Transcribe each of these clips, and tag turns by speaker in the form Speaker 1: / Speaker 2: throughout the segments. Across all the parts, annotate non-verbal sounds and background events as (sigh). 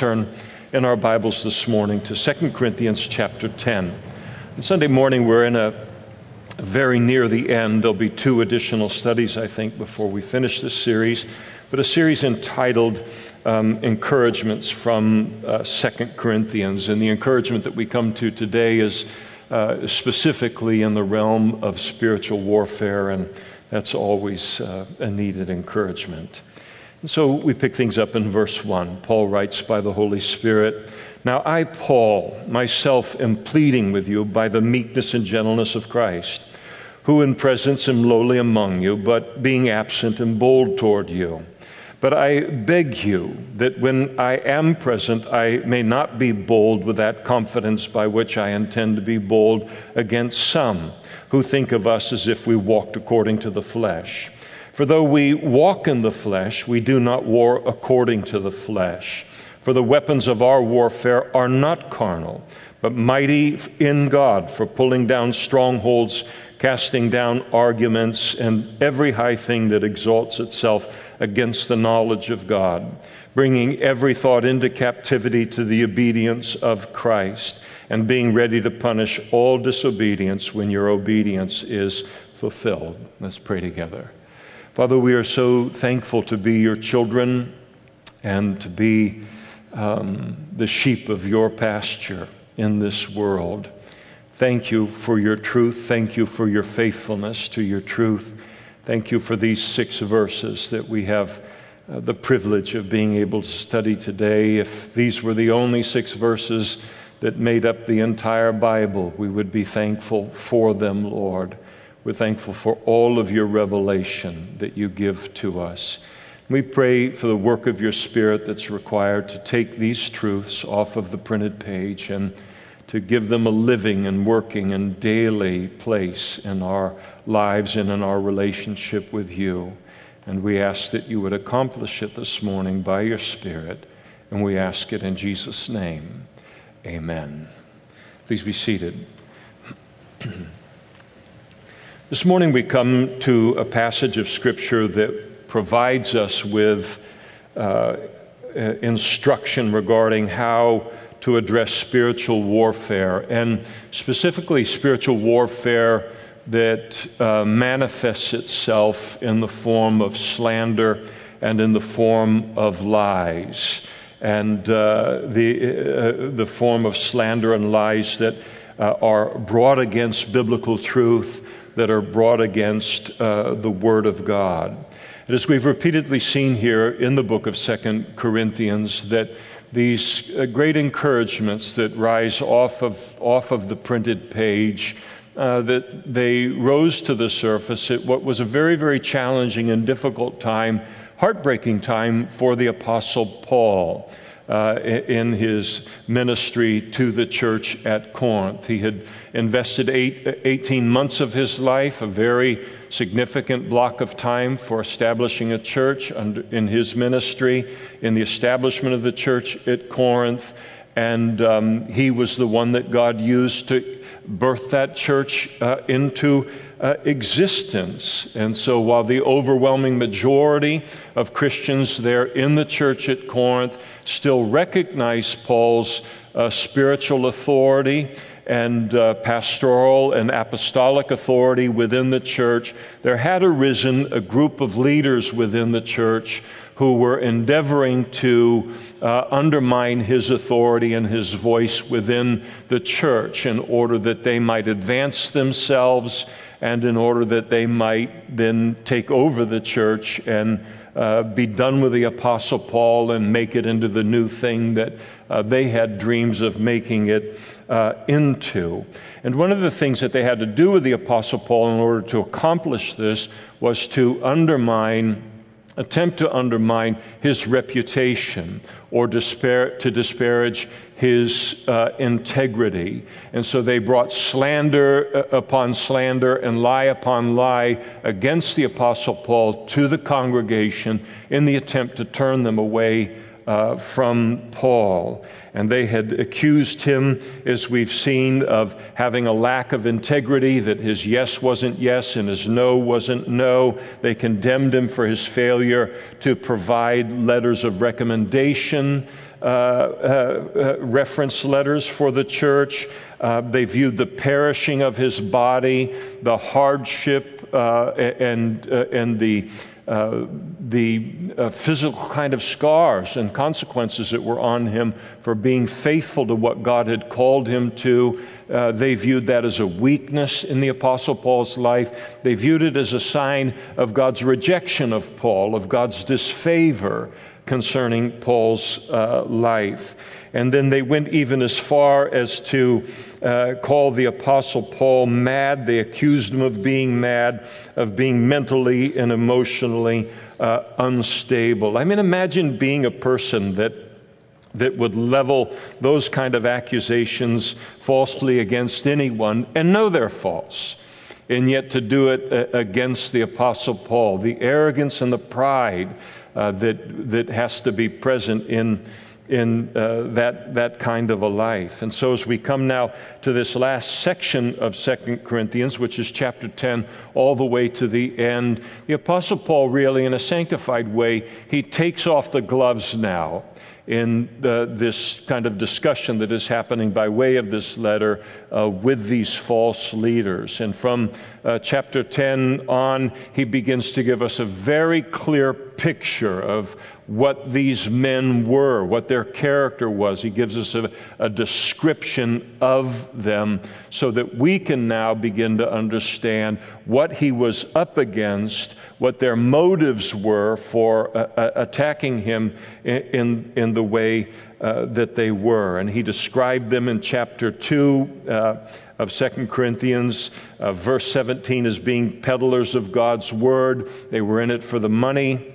Speaker 1: turn in our Bibles this morning to 2 Corinthians chapter 10. On Sunday morning, we're in a very near the end. There'll be two additional studies, I think, before we finish this series, but a series entitled um, Encouragements from uh, 2 Corinthians. And the encouragement that we come to today is uh, specifically in the realm of spiritual warfare, and that's always uh, a needed encouragement. So we pick things up in verse 1. Paul writes by the Holy Spirit Now I, Paul, myself am pleading with you by the meekness and gentleness of Christ, who in presence am lowly among you, but being absent am bold toward you. But I beg you that when I am present, I may not be bold with that confidence by which I intend to be bold against some who think of us as if we walked according to the flesh. For though we walk in the flesh, we do not war according to the flesh. For the weapons of our warfare are not carnal, but mighty in God for pulling down strongholds, casting down arguments, and every high thing that exalts itself against the knowledge of God, bringing every thought into captivity to the obedience of Christ, and being ready to punish all disobedience when your obedience is fulfilled. Let's pray together. Father, we are so thankful to be your children and to be um, the sheep of your pasture in this world. Thank you for your truth. Thank you for your faithfulness to your truth. Thank you for these six verses that we have uh, the privilege of being able to study today. If these were the only six verses that made up the entire Bible, we would be thankful for them, Lord. We're thankful for all of your revelation that you give to us. We pray for the work of your Spirit that's required to take these truths off of the printed page and to give them a living and working and daily place in our lives and in our relationship with you. And we ask that you would accomplish it this morning by your Spirit. And we ask it in Jesus' name. Amen. Please be seated. (clears throat) This morning we come to a passage of Scripture that provides us with uh, instruction regarding how to address spiritual warfare, and specifically spiritual warfare that uh, manifests itself in the form of slander and in the form of lies, and uh, the, uh, the form of slander and lies that uh, are brought against biblical truth that are brought against uh, the Word of God. And as we've repeatedly seen here in the book of Second Corinthians, that these uh, great encouragements that rise off of, off of the printed page, uh, that they rose to the surface at what was a very, very challenging and difficult time, heartbreaking time for the Apostle Paul uh, in his ministry to the church at Corinth. He had invested eight, 18 months of his life, a very significant block of time for establishing a church under, in his ministry, in the establishment of the church at Corinth. And um, he was the one that God used to birth that church uh, into uh, existence. And so, while the overwhelming majority of Christians there in the church at Corinth still recognize Paul's uh, spiritual authority and uh, pastoral and apostolic authority within the church, there had arisen a group of leaders within the church who were endeavoring to uh, undermine his authority and his voice within the church in order that they might advance themselves and in order that they might then take over the church and uh, be done with the Apostle Paul and make it into the new thing that uh, they had dreams of making it uh, into. And one of the things that they had to do with the Apostle Paul in order to accomplish this was to undermine attempt to undermine his reputation or despair, to disparage his uh, integrity. And so they brought slander uh, upon slander and lie upon lie against the Apostle Paul to the congregation in the attempt to turn them away uh, from Paul. And they had accused him, as we've seen, of having a lack of integrity, that his yes wasn't yes and his no wasn't no. They condemned him for his failure to provide letters of recommendation. Uh, uh, uh, reference letters for the church. Uh, they viewed the perishing of his body, the hardship, uh, and, uh, and the uh, the uh, physical kind of scars and consequences that were on him for being faithful to what God had called him to. Uh, they viewed that as a weakness in the Apostle Paul's life. They viewed it as a sign of God's rejection of Paul, of God's disfavor concerning Paul's uh, life. And then they went even as far as to uh, call the Apostle Paul mad. They accused him of being mad, of being mentally and emotionally uh, unstable. I mean, imagine being a person that that would level those kind of accusations falsely against anyone and know they're false and yet to do it uh, against the apostle paul the arrogance and the pride uh, that, that has to be present in in uh, that, that kind of a life. And so, as we come now to this last section of Second Corinthians, which is chapter 10, all the way to the end, the Apostle Paul really, in a sanctified way, he takes off the gloves now in this kind of discussion that is happening by way of this letter uh, with these false leaders. And from uh, chapter 10 on, he begins to give us a very clear picture of what these men were, what their character was. He gives us a, a, description of them so that we can now begin to understand what he was up against, what their motives were for uh, uh attacking him in, in, in the way uh, that they were. And he described them in chapter 2 uh, of Second Corinthians, uh, verse 17, as being peddlers of God's word. They were in it for the money.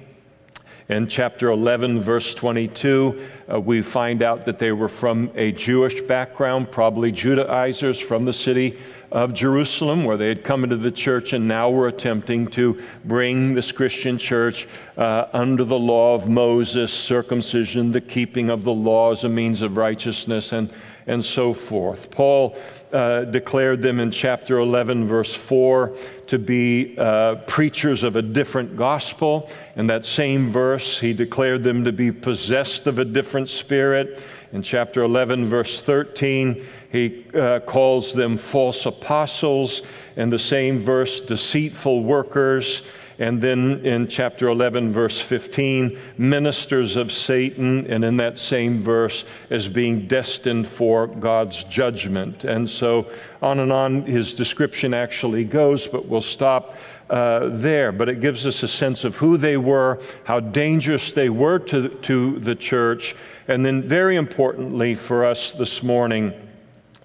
Speaker 1: In chapter 11, verse 22, uh, we find out that they were from a Jewish background, probably Judaizers from the city of Jerusalem, where they had come into the church and now were attempting to bring this Christian church uh, under the law of Moses, circumcision, the keeping of the law as a means of righteousness, and, and so forth. Paul uh, declared them in chapter 11, verse 4, to be uh, preachers of a different gospel. In that same verse, he declared them to be possessed of a different spirit. In chapter 11, verse 13, he uh, calls them false apostles. In the same verse, deceitful workers. And then in chapter 11, verse 15, ministers of Satan, and in that same verse, as being destined for God's judgment. And so on and on his description actually goes, but we'll stop uh, there. But it gives us a sense of who they were, how dangerous they were to, to the church, and then, very importantly for us this morning,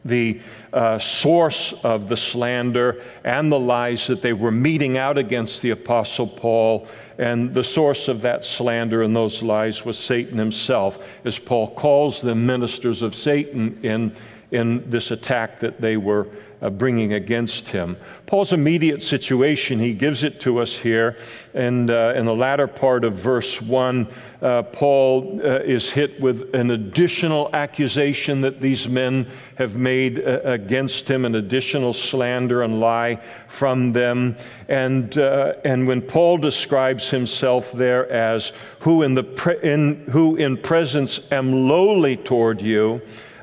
Speaker 1: the uh, source of the slander and the lies that they were meting out against the Apostle Paul. And the source of that slander and those lies was Satan himself, as Paul calls them ministers of Satan in, in this attack that they were bringing against him. Paul's immediate situation, he gives it to us here. And uh, in the latter part of verse 1, uh, Paul uh, is hit with an additional accusation that these men have made uh, against him, an additional slander and lie from them. And, uh, and when Paul describes himself there as who in, the pre- in, who in presence am lowly toward you,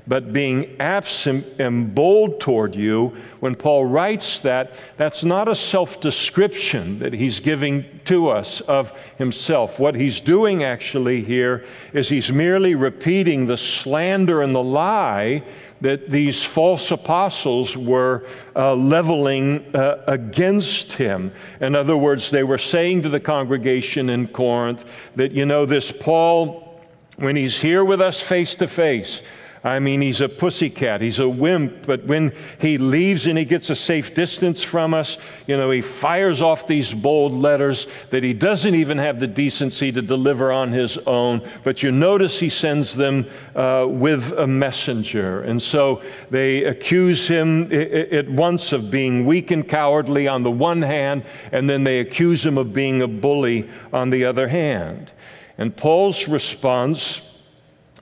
Speaker 1: but being absent and bold toward you. When Paul writes that, that's not a self description that he's giving to us of himself. What he's doing actually here is he's merely repeating the slander and the lie that these false apostles were uh, leveling uh, against him. In other words, they were saying to the congregation in Corinth that, you know, this Paul, when he's here with us face to face, I mean, he's a pussycat, he's a wimp, but when he leaves and he gets a safe distance from us, you know, he fires off these bold letters that he doesn't even have the decency to deliver on his own. But you notice he sends them uh, with a messenger. And so they accuse him at once of being weak and cowardly on the one hand, and then they accuse him of being a bully on the other hand. And Paul's response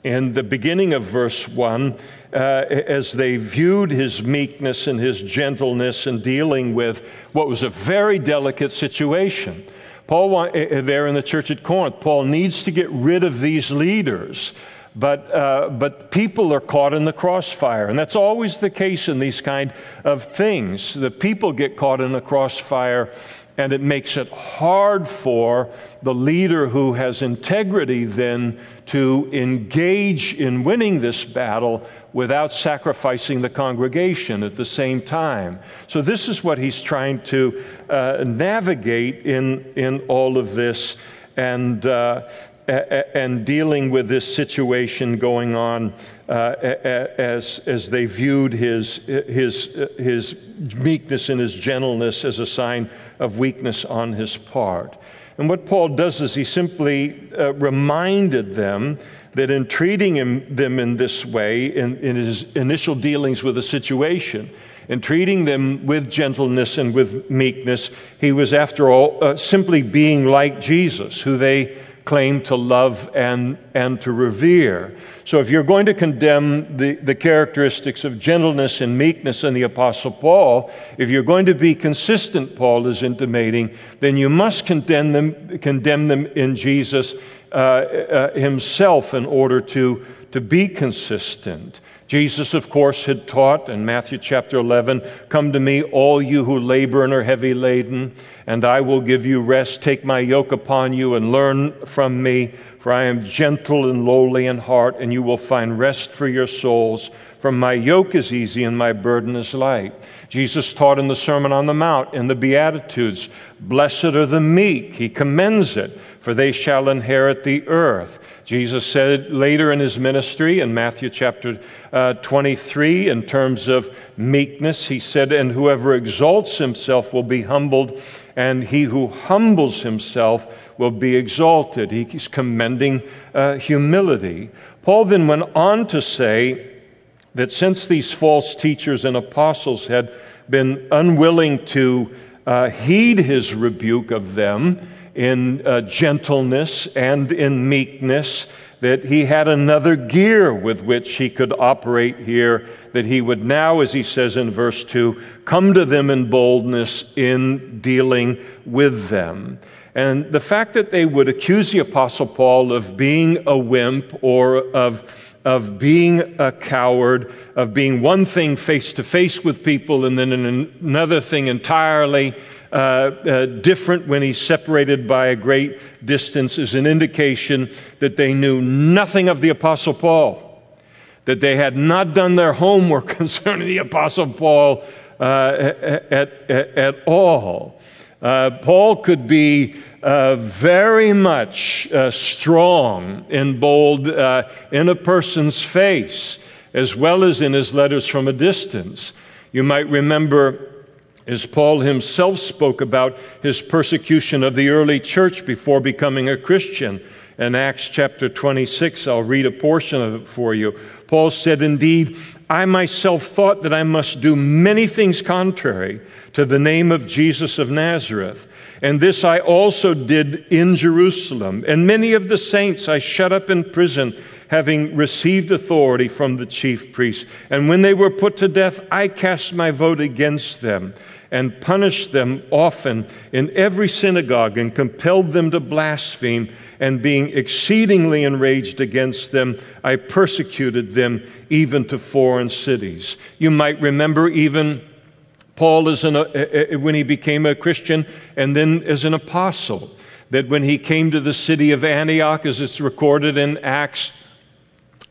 Speaker 1: in the beginning of verse 1, uh, as they viewed his meekness and his gentleness in dealing with what was a very delicate situation. Paul, uh, there in the church at Corinth, Paul needs to get rid of these leaders. But, uh, but people are caught in the crossfire. And that's always the case in these kind of things. The people get caught in the crossfire and it makes it hard for the leader who has integrity then to engage in winning this battle without sacrificing the congregation at the same time. So, this is what he's trying to uh, navigate in, in all of this. And, uh, and dealing with this situation going on uh, as, as they viewed his, his, his meekness and his gentleness as a sign of weakness on his part. And what Paul does is he simply uh, reminded them that in treating him, them in this way, in, in his initial dealings with the situation, in treating them with gentleness and with meekness, he was, after all, uh, simply being like Jesus, who they claim to love and, and to revere. So, if you're going to condemn the, the characteristics of gentleness and meekness in the Apostle Paul, if you're going to be consistent, Paul is intimating, then you must condemn them, condemn them in Jesus uh, uh, himself in order to, to be consistent. Jesus, of course, had taught in Matthew chapter 11 Come to me, all you who labor and are heavy laden, and I will give you rest. Take my yoke upon you and learn from me, for I am gentle and lowly in heart, and you will find rest for your souls. For my yoke is easy and my burden is light. Jesus taught in the Sermon on the Mount, in the Beatitudes, Blessed are the meek. He commends it, for they shall inherit the earth. Jesus said later in his ministry in Matthew chapter uh, 23, in terms of meekness, he said, And whoever exalts himself will be humbled, and he who humbles himself will be exalted. He's commending uh, humility. Paul then went on to say that since these false teachers and apostles had been unwilling to uh, heed his rebuke of them, in uh, gentleness and in meekness, that he had another gear with which he could operate here, that he would now, as he says in verse 2, come to them in boldness in dealing with them. And the fact that they would accuse the Apostle Paul of being a wimp or of of being a coward, of being one thing face to face with people and then another thing entirely uh, uh, different when he's separated by a great distance is an indication that they knew nothing of the Apostle Paul, that they had not done their homework (laughs) concerning the Apostle Paul uh, at, at, at, all. Uh, Paul could be uh, very much uh, strong and bold uh, in a person's face, as well as in his letters from a distance. You might remember as Paul himself spoke about his persecution of the early church before becoming a Christian. In Acts chapter 26, I'll read a portion of it for you. Paul said, Indeed, I myself thought that I must do many things contrary to the name of Jesus of Nazareth. And this I also did in Jerusalem. And many of the saints I shut up in prison having received authority from the chief priests. And when they were put to death, I cast my vote against them and punished them often in every synagogue and compelled them to blaspheme. And being exceedingly enraged against them, I persecuted them even to foreign cities. You might remember even Paul as an, uh, uh, when he became a Christian and then as an apostle. That when he came to the city of Antioch, as it's recorded in Acts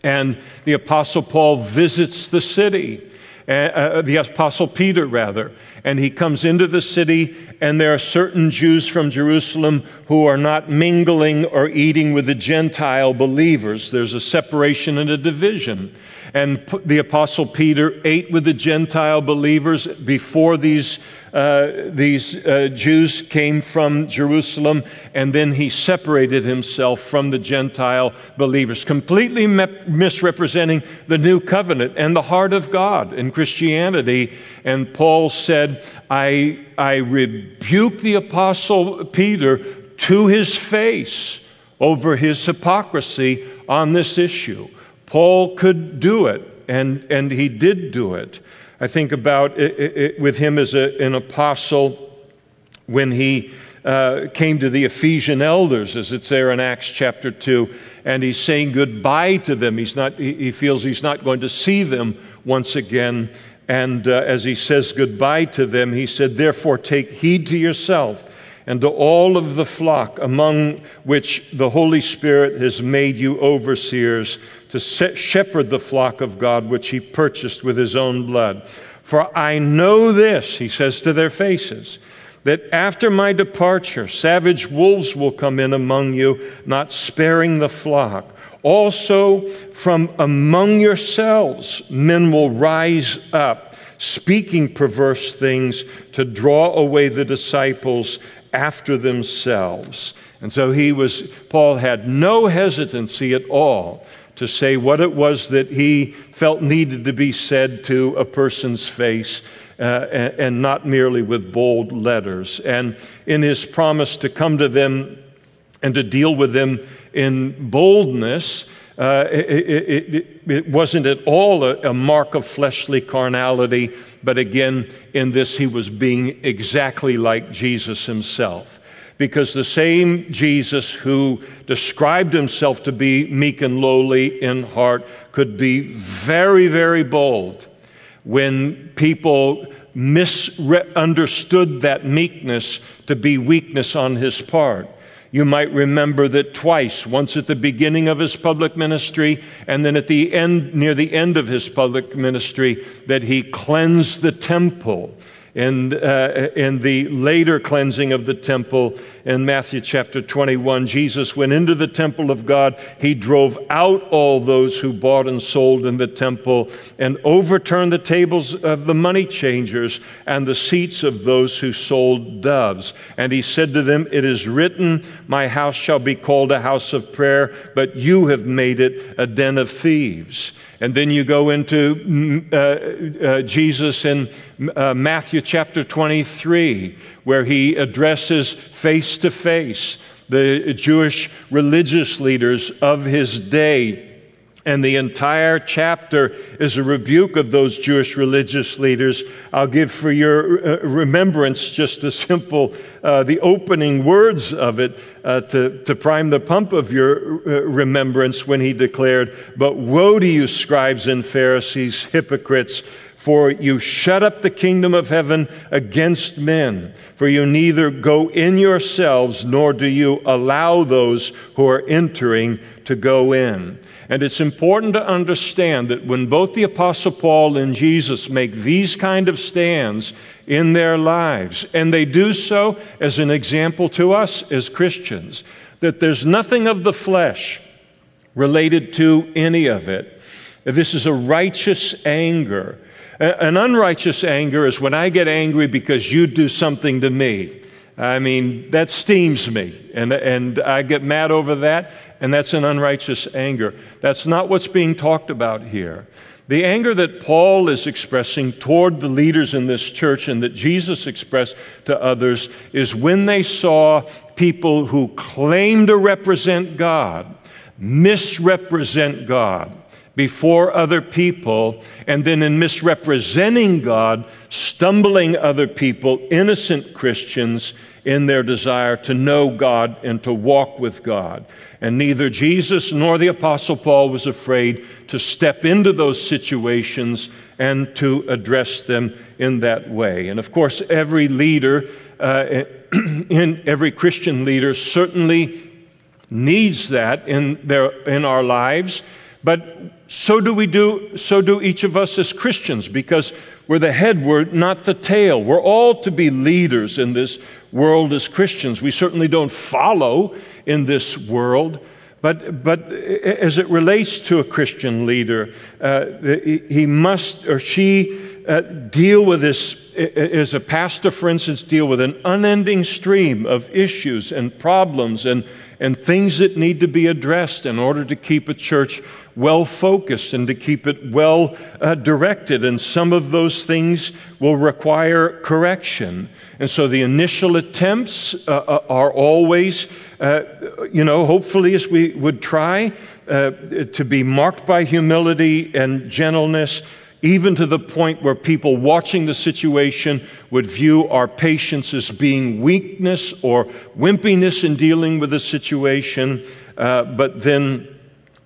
Speaker 1: and the Apostle Paul visits the city. Uh, the Apostle Peter, rather. And he comes into the city, and there are certain Jews from Jerusalem who are not mingling or eating with the Gentile believers. There's a separation and a division. And the Apostle Peter ate with the Gentile believers before these uh, these uh, Jews came from Jerusalem, and then he separated himself from the Gentile believers, completely me- misrepresenting the new covenant and the heart of God in Christianity. And Paul said, I, I rebuke the Apostle Peter to his face over his hypocrisy on this issue. Paul could do it, and, and he did do it. I think about it, it, with him as a, an apostle when he uh, came to the Ephesian elders, as it's there in Acts chapter 2, and he's saying goodbye to them. He's not, he feels he's not going to see them once again. And uh, as he says goodbye to them, he said, Therefore, take heed to yourself and to all of the flock among which the Holy Spirit has made you overseers to shepherd the flock of God which he purchased with his own blood. For I know this, he says to their faces, that after my departure, savage wolves will come in among you, not sparing the flock. Also, from among yourselves, men will rise up, speaking perverse things to draw away the disciples after themselves. And so he was, Paul had no hesitancy at all to say what it was that he felt needed to be said to a person's face. Uh, and, and not merely with bold letters. And in his promise to come to them and to deal with them in boldness, uh, it, it, it, it, wasn't at all a, a, mark of fleshly carnality, but again, in this, he was being exactly like Jesus himself. Because the same Jesus who described himself to be meek and lowly in heart could be very, very bold when people misunderstood that meekness to be weakness on his part. You might remember that twice, once at the beginning of his public ministry, and then at the end, near the end of his public ministry, that he cleansed the temple in, uh, in the later cleansing of the temple in Matthew chapter 21, Jesus went into the temple of God. He drove out all those who bought and sold in the temple and overturned the tables of the money changers and the seats of those who sold doves. And he said to them, It is written, My house shall be called a house of prayer, but you have made it a den of thieves. And then you go into mm, uh, uh, Jesus in uh, Matthew chapter 23, where he addresses face to face the Jewish religious leaders of his day and the entire chapter is a rebuke of those Jewish religious leaders. I'll give for your uh, remembrance just a simple, uh, the opening words of it uh, to, to prime the pump of your uh, remembrance when he declared, But woe to you, scribes and Pharisees, hypocrites! For you shut up the kingdom of heaven against men. For you neither go in yourselves, nor do you allow those who are entering to go in. And it's important to understand that when both the Apostle Paul and Jesus make these kind of stands in their lives, and they do so as an example to us as Christians, that there's nothing of the flesh related to any of it. This is a righteous anger. An unrighteous anger is when I get angry because you do something to me. I mean, that steams me, and, and I get mad over that, and that's an unrighteous anger. That's not what's being talked about here. The anger that Paul is expressing toward the leaders in this church and that Jesus expressed to others is when they saw people who claim to represent God misrepresent God before other people, and then in misrepresenting God, stumbling other people, innocent Christians, in their desire to know God and to walk with God. And neither Jesus nor the Apostle Paul was afraid to step into those situations and to address them in that way. And of course, every leader, uh, (clears throat) in every Christian leader, certainly needs that in, their, in our lives. But so do we do, so do each of us as Christians, because we're the head, we're not the tail. We're all to be leaders in this world as Christians. We certainly don't follow in this world, but, but as it relates to a Christian leader, uh, he must or she uh, deal with this, as a pastor, for instance, deal with an unending stream of issues and problems and and things that need to be addressed in order to keep a church well focused and to keep it well uh, directed. And some of those things will require correction. And so the initial attempts uh, uh are always, uh, you know, hopefully, as we would try, uh, to be marked by humility and gentleness even to the point where people watching the situation would view our patience as being weakness or wimpiness in dealing with the situation. Uh, but then,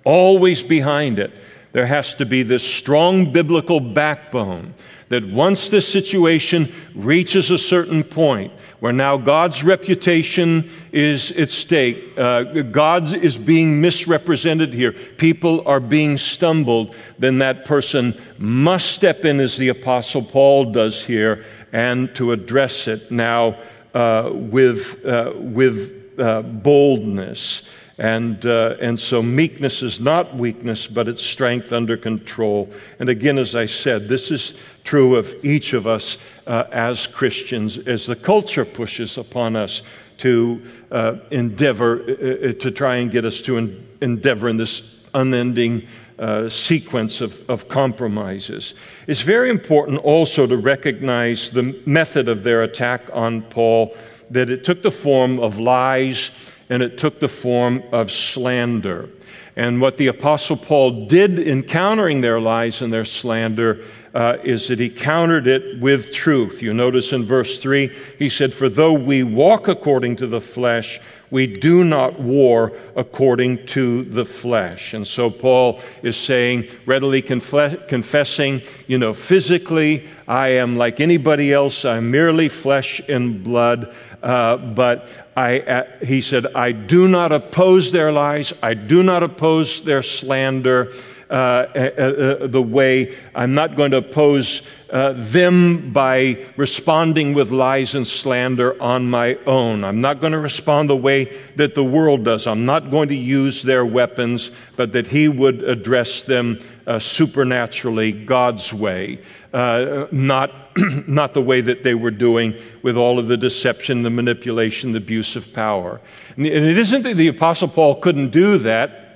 Speaker 1: always behind it, there has to be this strong biblical backbone that once this situation reaches a certain point, where now God's reputation is at stake. Uh, God is being misrepresented here. People are being stumbled. Then that person must step in, as the Apostle Paul does here, and to address it now uh, with, uh, with uh, boldness. And, uh, and so meekness is not weakness, but it's strength under control. And again, as I said, this is true of each of us uh, as Christians as the culture pushes upon us to uh, endeavor, uh, uh, to try and get us to en- endeavor in this unending uh, sequence of, of compromises. It's very important also to recognize the method of their attack on Paul, that it took the form of lies and it took the form of slander. And what the Apostle Paul did in countering their lies and their slander uh, is that he countered it with truth. You notice in verse 3, he said, For though we walk according to the flesh, we do not war according to the flesh. And so Paul is saying, readily confessing, you know, physically, I am like anybody else. I'm merely flesh and blood. Uh, but I, uh, he said, I do not oppose their lies. I do not oppose their slander. Uh, uh, uh, the way I'm not going to oppose them by responding with lies and slander on my own. I'm not going to respond the way that the world does. I'm not going to use their weapons, but that He would address them supernaturally, God's way, not, (clears throat) not the way that they were doing with all of the deception, the manipulation, the abuse of power. And it isn't that the Apostle Paul couldn't do that.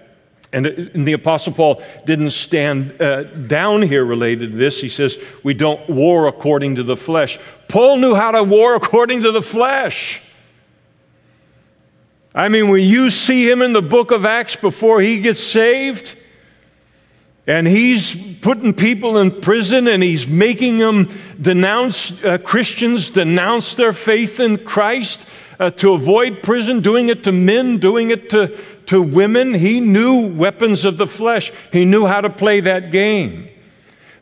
Speaker 1: And, the Apostle Paul didn't stand uh, down here related to this. He says, We don't war according to the flesh. Paul knew how to war according to the flesh. I mean, when you see him in the book of Acts before he gets saved, and he's putting people in prison and he's making them denounce uh, Christians, denounce their faith in Christ uh, to avoid prison, doing it to men, doing it to, to women. He knew weapons of the flesh, he knew how to play that game.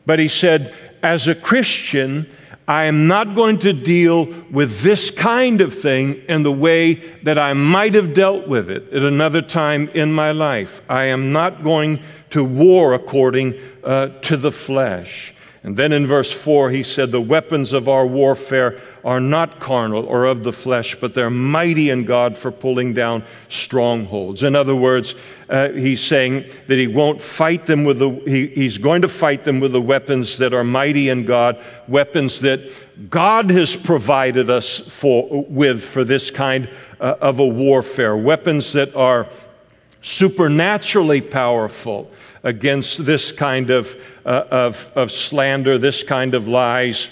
Speaker 1: But he said, as a Christian, I am not going to deal with this kind of thing in the way that I might have dealt with it at another time in my life. I am not going to war according uh, to the flesh. And then in verse 4, he said, The weapons of our warfare are not carnal or of the flesh, but they're mighty in God for pulling down strongholds. In other words, uh, he's saying that he won't fight them with the, he, he's going to fight them with the weapons that are mighty in God, weapons that God has provided us for, with for this kind uh, of a warfare, weapons that are supernaturally powerful against this kind of, uh, of, of, slander, this kind of lies,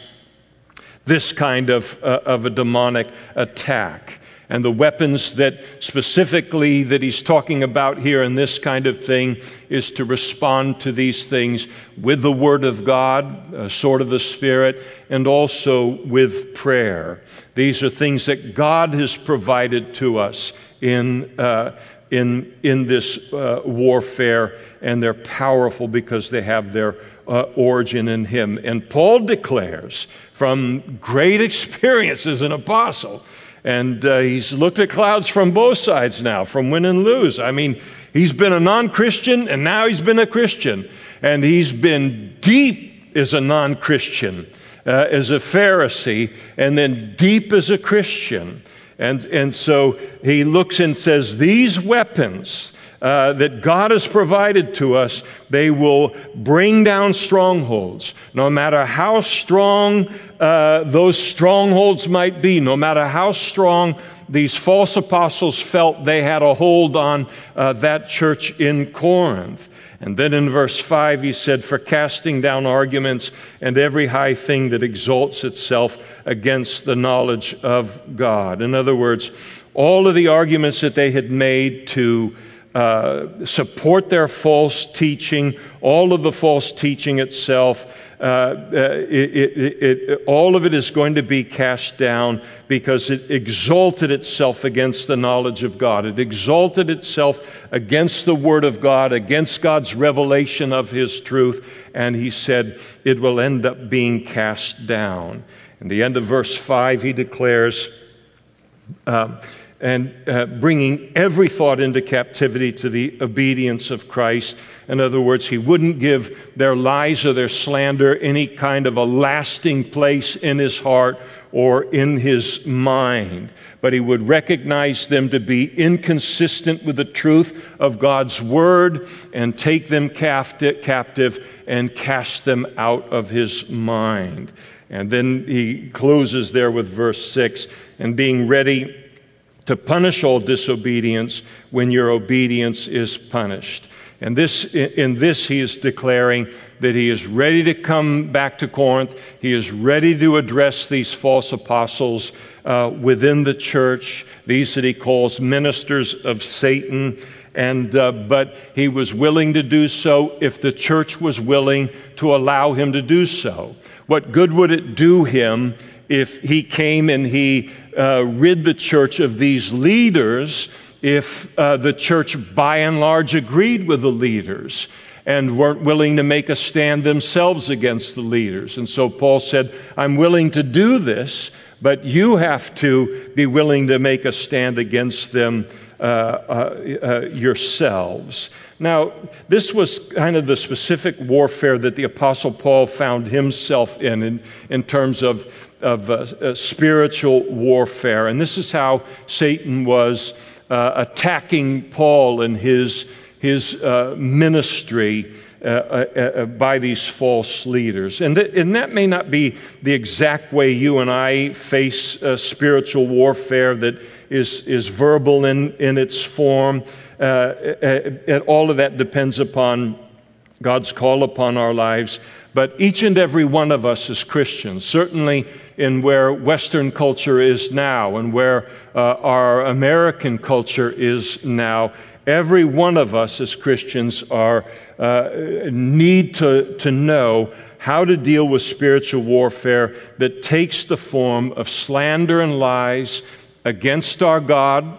Speaker 1: this kind of, uh, of a demonic attack. And the weapons that specifically that he's talking about here in this kind of thing is to respond to these things with the Word of God, a sword of the Spirit, and also with prayer. These are things that God has provided to us in, uh, in, in this uh, warfare, and they're powerful because they have their uh, origin in Him. And Paul declares from great experience as an apostle, and uh, he's looked at clouds from both sides now, from win and lose. I mean, he's been a non Christian, and now he's been a Christian. And he's been deep as a non Christian, uh, as a Pharisee, and then deep as a Christian. And, and so he looks and says, These weapons uh, that God has provided to us, they will bring down strongholds. No matter how strong uh, those strongholds might be, no matter how strong these false apostles felt they had a hold on uh, that church in Corinth. And then in verse 5, he said, For casting down arguments and every high thing that exalts itself against the knowledge of God. In other words, all of the arguments that they had made to uh, support their false teaching, all of the false teaching itself, uh, uh it, it, it, all of it is going to be cast down because it exalted itself against the knowledge of God. It exalted itself against the Word of God, against God's revelation of His truth, and he said it will end up being cast down. In the end of verse 5, he declares, uh, and uh, bringing every thought into captivity to the obedience of Christ. In other words, he wouldn't give their lies or their slander any kind of a lasting place in his heart or in his mind, but he would recognize them to be inconsistent with the truth of God's word and take them captive and cast them out of his mind. And then he closes there with verse 6 and being ready to punish all disobedience when your obedience is punished. And this, in this, he is declaring that he is ready to come back to Corinth. He is ready to address these false apostles uh, within the church, these that he calls ministers of Satan. And, uh, but he was willing to do so if the church was willing to allow him to do so. What good would it do him if he came and he uh, rid the church of these leaders if uh, the church by and large agreed with the leaders and weren't willing to make a stand themselves against the leaders. And so Paul said, I'm willing to do this, but you have to be willing to make a stand against them uh, uh, uh yourselves. Now, this was kind of the specific warfare that the Apostle Paul found himself in, in, in terms of of uh, uh, spiritual warfare. And this is how Satan was uh, attacking Paul and his, his uh, ministry. Uh, uh, by these false leaders. And, th- and that may not be the exact way you and I face spiritual warfare that is, is verbal in, in its form. all of that depends upon God's call upon our lives. But each and every one of us as Christians, certainly in where Western culture is now and where uh, our American culture is now, every one of us as Christians are, uh, need to, to know how to deal with spiritual warfare that takes the form of slander and lies against our God,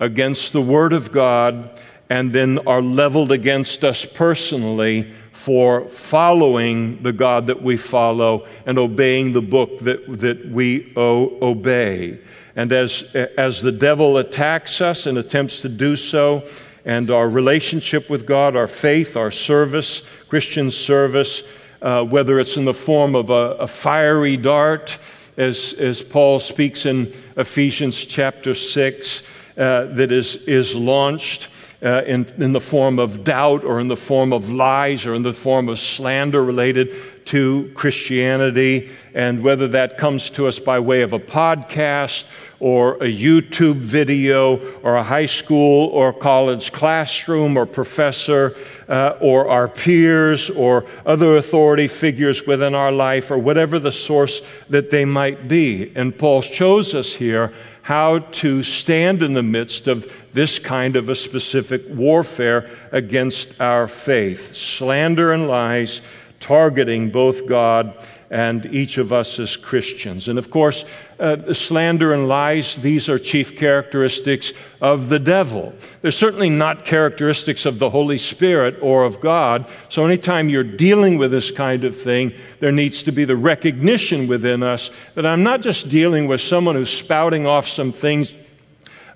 Speaker 1: against the Word of God, and then are leveled against us personally for following the God that we follow and obeying the book that, that we o- obey. And as, as the devil attacks us and attempts to do so, and our relationship with God, our faith, our service, Christian service, uh, whether it's in the form of a, a fiery dart, as, as Paul speaks in Ephesians chapter 6, uh, that is, is launched uh, in, in the form of doubt or in the form of lies or in the form of slander related to Christianity, and whether that comes to us by way of a podcast or a YouTube video or a high school or college classroom or professor uh, or our peers or other authority figures within our life or whatever the source that they might be. And Paul shows us here how to stand in the midst of this kind of a specific warfare against our faith. Slander and lies targeting both God and each of us as Christians. And of course, uh, slander and lies, these are chief characteristics of the devil. They're certainly not characteristics of the Holy Spirit or of God. So anytime you're dealing with this kind of thing, there needs to be the recognition within us that I'm not just dealing with someone who's spouting off some things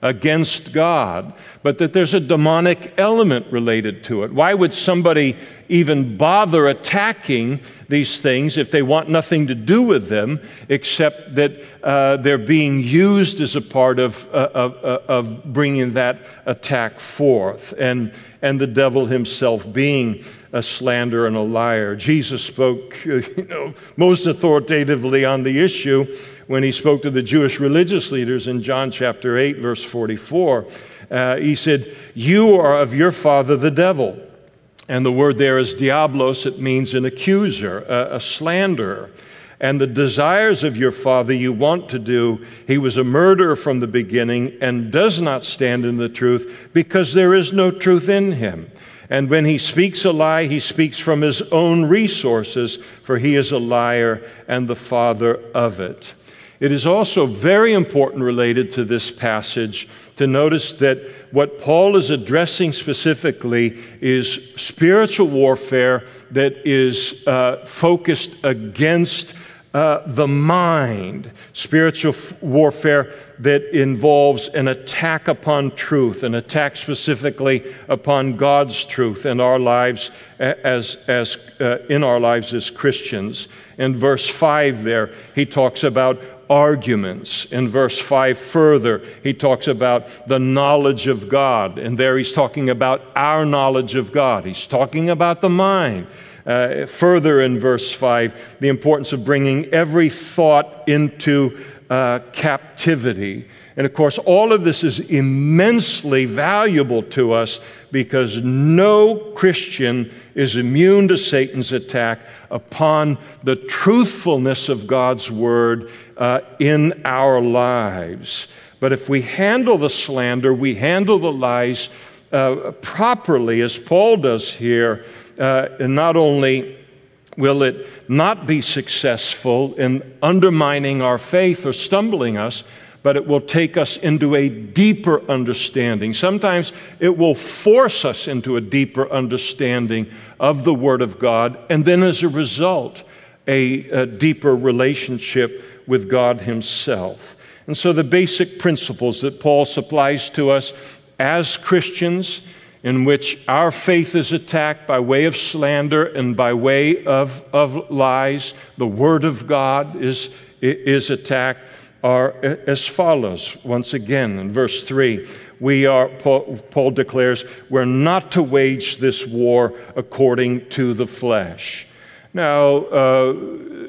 Speaker 1: against God, but that there's a demonic element related to it. Why would somebody even bother attacking these things if they want nothing to do with them, except that uh, they're being used as a part of, uh, of, uh, of, bringing that attack forth. And, and the devil himself being a slanderer and a liar. Jesus spoke (laughs) you know, most authoritatively on the issue when he spoke to the Jewish religious leaders in John chapter 8, verse 44. Uh, he said, You are of your father, the devil. And the word there is diablos, it means an accuser, a, a slanderer. And the desires of your father you want to do. He was a murderer from the beginning and does not stand in the truth because there is no truth in him. And when he speaks a lie, he speaks from his own resources, for he is a liar and the father of it. It is also very important related to this passage to notice that what Paul is addressing specifically is spiritual warfare that is uh, focused against uh, the mind, spiritual f- warfare that involves an attack upon truth, an attack specifically upon God's truth in our lives as, as uh, in our lives as Christians. In verse 5 there, he talks about arguments. In verse 5 further, he talks about the knowledge of God. And there he's talking about our knowledge of God. He's talking about the mind. Uh, further in verse 5, the importance of bringing every thought into uh, captivity. And of course, all of this is immensely valuable to us because no Christian is immune to Satan's attack upon the truthfulness of God's word uh, in our lives. But if we handle the slander, we handle the lies uh, properly, as Paul does here, uh, and not only will it not be successful in undermining our faith or stumbling us, but it will take us into a deeper understanding. Sometimes it will force us into a deeper understanding of the Word of God, and then as a result, a, a deeper relationship with God Himself. And so, the basic principles that Paul supplies to us as Christians, in which our faith is attacked by way of slander and by way of, of lies, the Word of God is, is attacked are as follows. Once again, in verse 3, we are, Paul, declares, we're not to wage this war according to the flesh. Now, uh,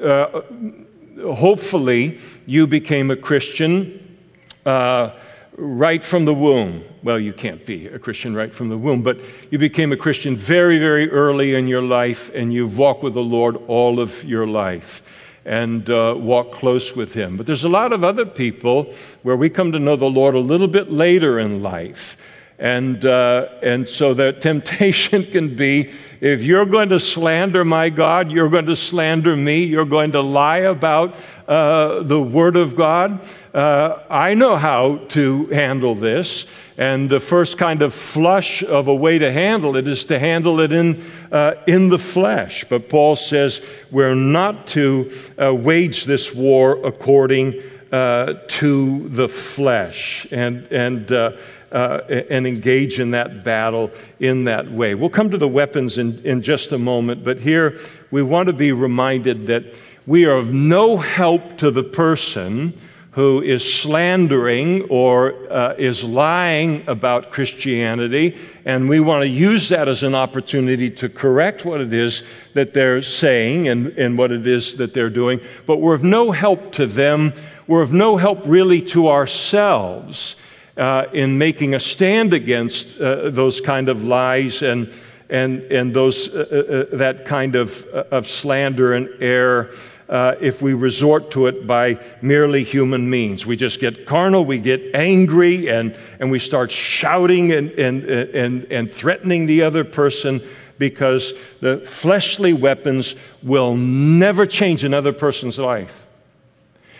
Speaker 1: uh, hopefully, you became a Christian uh, right from the womb. Well, you can't be a Christian right from the womb, but you became a Christian very, very early in your life, and you've walked with the Lord all of your life and uh, walk close with Him. But there's a lot of other people where we come to know the Lord a little bit later in life. And, uh, and so the (laughs) temptation can be if you're going to slander my God, you're going to slander me, you're going to lie about uh, the Word of God. Uh, I know how to handle this. And the first kind of flush of a way to handle it is to handle it in, uh, in the flesh. But Paul says we're not to uh, wage this war according uh, to the flesh and, and, uh, uh, and engage in that battle in that way. We'll come to the weapons in, in just a moment, but here we want to be reminded that we are of no help to the person who is slandering or uh, is lying about Christianity, and we want to use that as an opportunity to correct what it is that they're saying and, and what it is that they're doing. But we're of no help to them. We're of no help really to ourselves uh, in making a stand against uh, those kind of lies and, and, and those, uh, uh, that kind of, uh, of slander and error uh, if we resort to it by merely human means. We just get carnal, we get angry, and, and we start shouting and, and, and, and threatening the other person because the fleshly weapons will never change another person's life.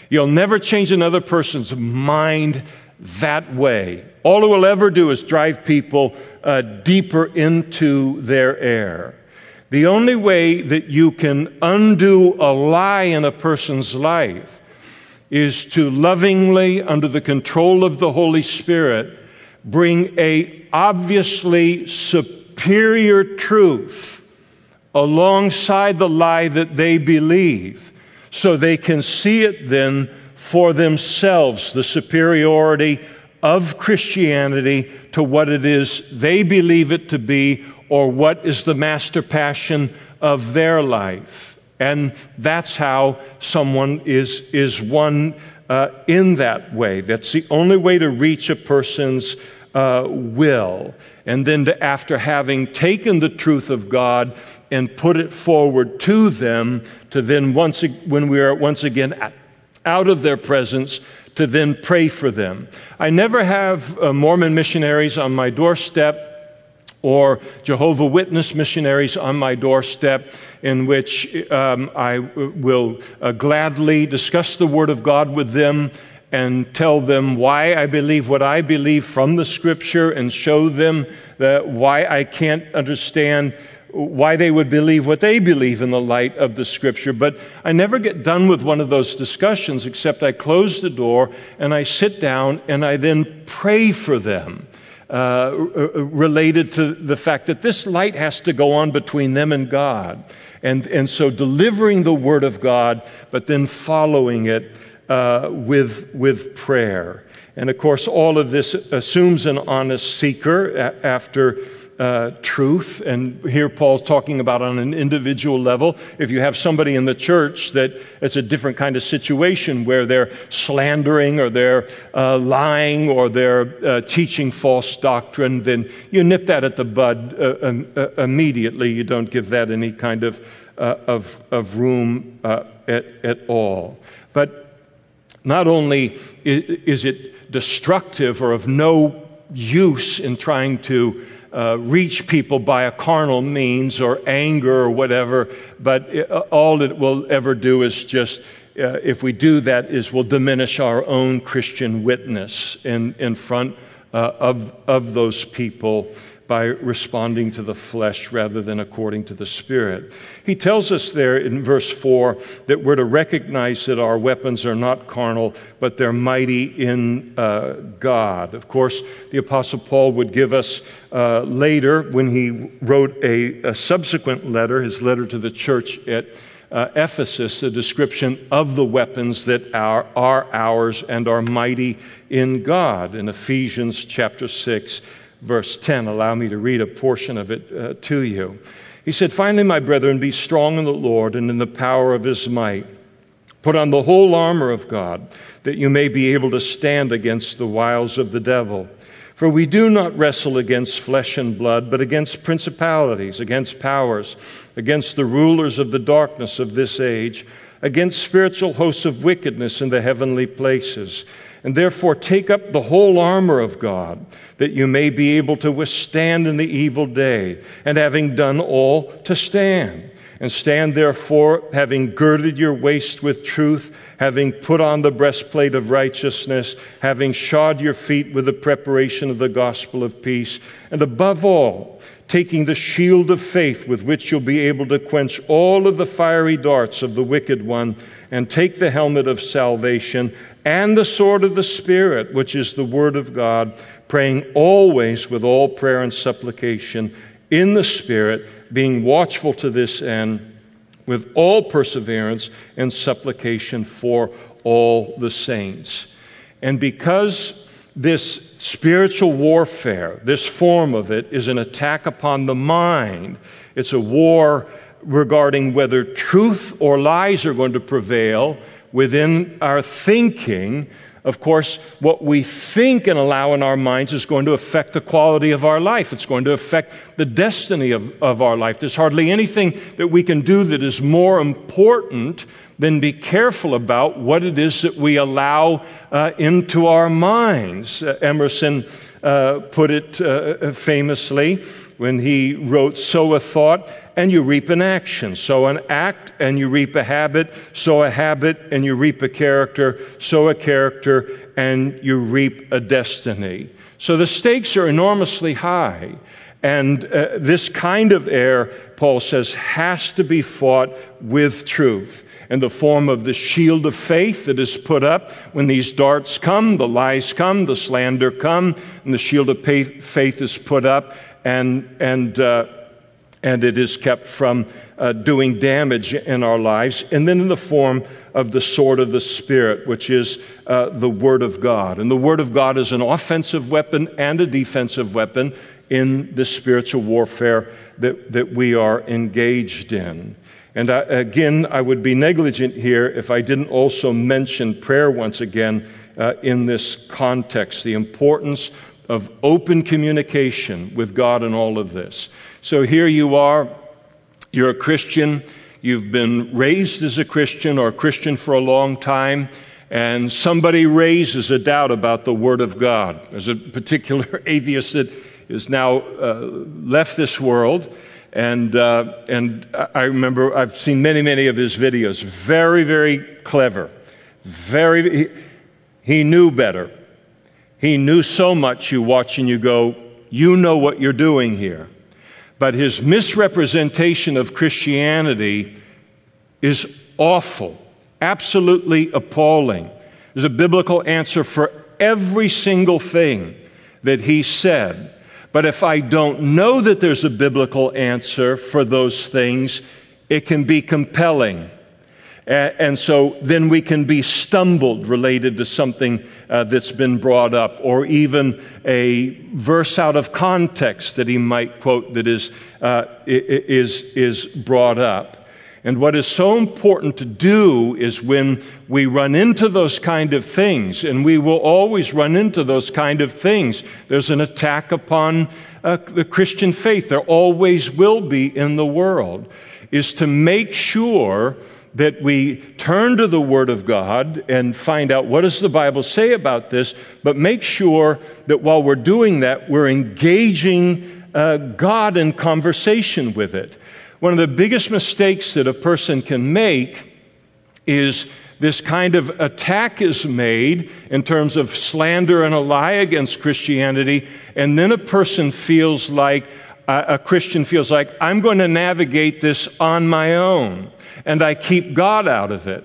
Speaker 1: You'll never change another person's mind that way. All it will ever do is drive people uh, deeper into their error. The only way that you can undo a lie in a person's life is to lovingly, under the control of the Holy Spirit, bring a obviously superior truth alongside the lie that they believe so they can see it then for themselves, the superiority of Christianity to what it is they believe it to be or what is the master passion of their life. And that's how someone is, is won uh, in that way. That's the only way to reach a person's uh, will. And then, to, after having taken the truth of God and put it forward to them, to then, once, when we are once again out of their presence, to then pray for them. I never have uh, Mormon missionaries on my doorstep or Jehovah Witness missionaries on my doorstep, in which um, I will uh, gladly discuss the Word of God with them and tell them why I believe what I believe from the Scripture and show them that why I can't understand why they would believe what they believe in the light of the Scripture. But I never get done with one of those discussions except I close the door and I sit down and I then pray for them. Uh, related to the fact that this light has to go on between them and God. And, and so delivering the Word of God, but then following it uh, with, with prayer. And of course, all of this assumes an honest seeker after uh, truth. And here Paul's talking about on an individual level. If you have somebody in the church that it's a different kind of situation where they're slandering or they're uh, lying or they're uh, teaching false doctrine, then you nip that at the bud uh, um, uh, immediately. You don't give that any kind of, uh, of, of room at, at all. But not only is it destructive or of no use in trying to uh, reach people by a carnal means or anger or whatever, but it, uh, all it will ever do is just, uh, if we do that, is we'll diminish our own Christian witness in, in front uh, of, of those people by responding to the flesh rather than according to the Spirit. He tells us there in verse 4 that we're to recognize that our weapons are not carnal, but they're mighty in uh, God. Of course, the Apostle Paul would give us uh, later, when he wrote a, a, subsequent letter, his letter to the church at uh, Ephesus, a description of the weapons that are, are ours and are mighty in God. In Ephesians chapter 6, verse 10. Allow me to read a portion of it uh, to you. He said, Finally, my brethren, be strong in the Lord and in the power of his might. Put on the whole armor of God, that you may be able to stand against the wiles of the devil. For we do not wrestle against flesh and blood, but against principalities, against powers, against the rulers of the darkness of this age, against spiritual hosts of wickedness in the heavenly places. And therefore, take up the whole armor of God, that you may be able to withstand in the evil day, and having done all, to stand. And stand therefore, having girded your waist with truth, having put on the breastplate of righteousness, having shod your feet with the preparation of the gospel of peace, and above all, taking the shield of faith with which you'll be able to quench all of the fiery darts of the wicked one and take the helmet of salvation and the sword of the Spirit, which is the Word of God, praying always with all prayer and supplication in the Spirit, being watchful to this end, with all perseverance and supplication for all the saints. And because this spiritual warfare, this form of it, is an attack upon the mind, it's a war regarding whether truth or lies are going to prevail within our thinking. Of course, what we think and allow in our minds is going to affect the quality of our life. It's going to affect the destiny of, of our life. There's hardly anything that we can do that is more important than be careful about what it is that we allow uh, into our minds. Uh, Emerson uh, put it uh, famously when he wrote, Sow a thought and you reap an action. Sow an act and you reap a habit. Sow a habit and you reap a character. Sow a character and you reap a destiny. So the stakes are enormously high. And uh, this kind of error, Paul says, has to be fought with truth in the form of the shield of faith that is put up when these darts come, the lies come, the slander come, and the shield of faith is put up, and, and uh, and it is kept from uh, doing damage in our lives. And then in the form of the sword of the Spirit, which is uh, the Word of God. And the Word of God is an offensive weapon and a defensive weapon in the spiritual warfare that, that we are engaged in. And I, again, I would be negligent here if I didn't also mention prayer once again uh, in this context, the importance of open communication with God in all of this. So here you are, you're a Christian, you've been raised as a Christian or a Christian for a long time, and somebody raises a doubt about the Word of God. There's a particular (laughs) atheist that is now uh, left this world. And, uh, and I remember I've seen many, many of his videos. Very, very clever. Very, he, he knew better. He knew so much you watch and you go, you know what you're doing here. But his misrepresentation of Christianity is awful, absolutely appalling. There's a biblical answer for every single thing that he said. But if I don't know that there's a biblical answer for those things, it can be compelling. And so then we can be stumbled related to something uh, that's been brought up, or even a verse out of context that he might quote that is, uh, is, is brought up. And what is so important to do is when we run into those kind of things, and we will always run into those kind of things, there's an attack upon uh, the Christian faith. There always will be in the world, is to make sure that we turn to the Word of God and find out what does the Bible say about this, but make sure that while we're doing that, we're engaging uh, God in conversation with it. One of the biggest mistakes that a person can make is this kind of attack is made in terms of slander and a lie against Christianity, and then a person feels like, uh, a Christian feels like, I'm going to navigate this on my own and I keep God out of it.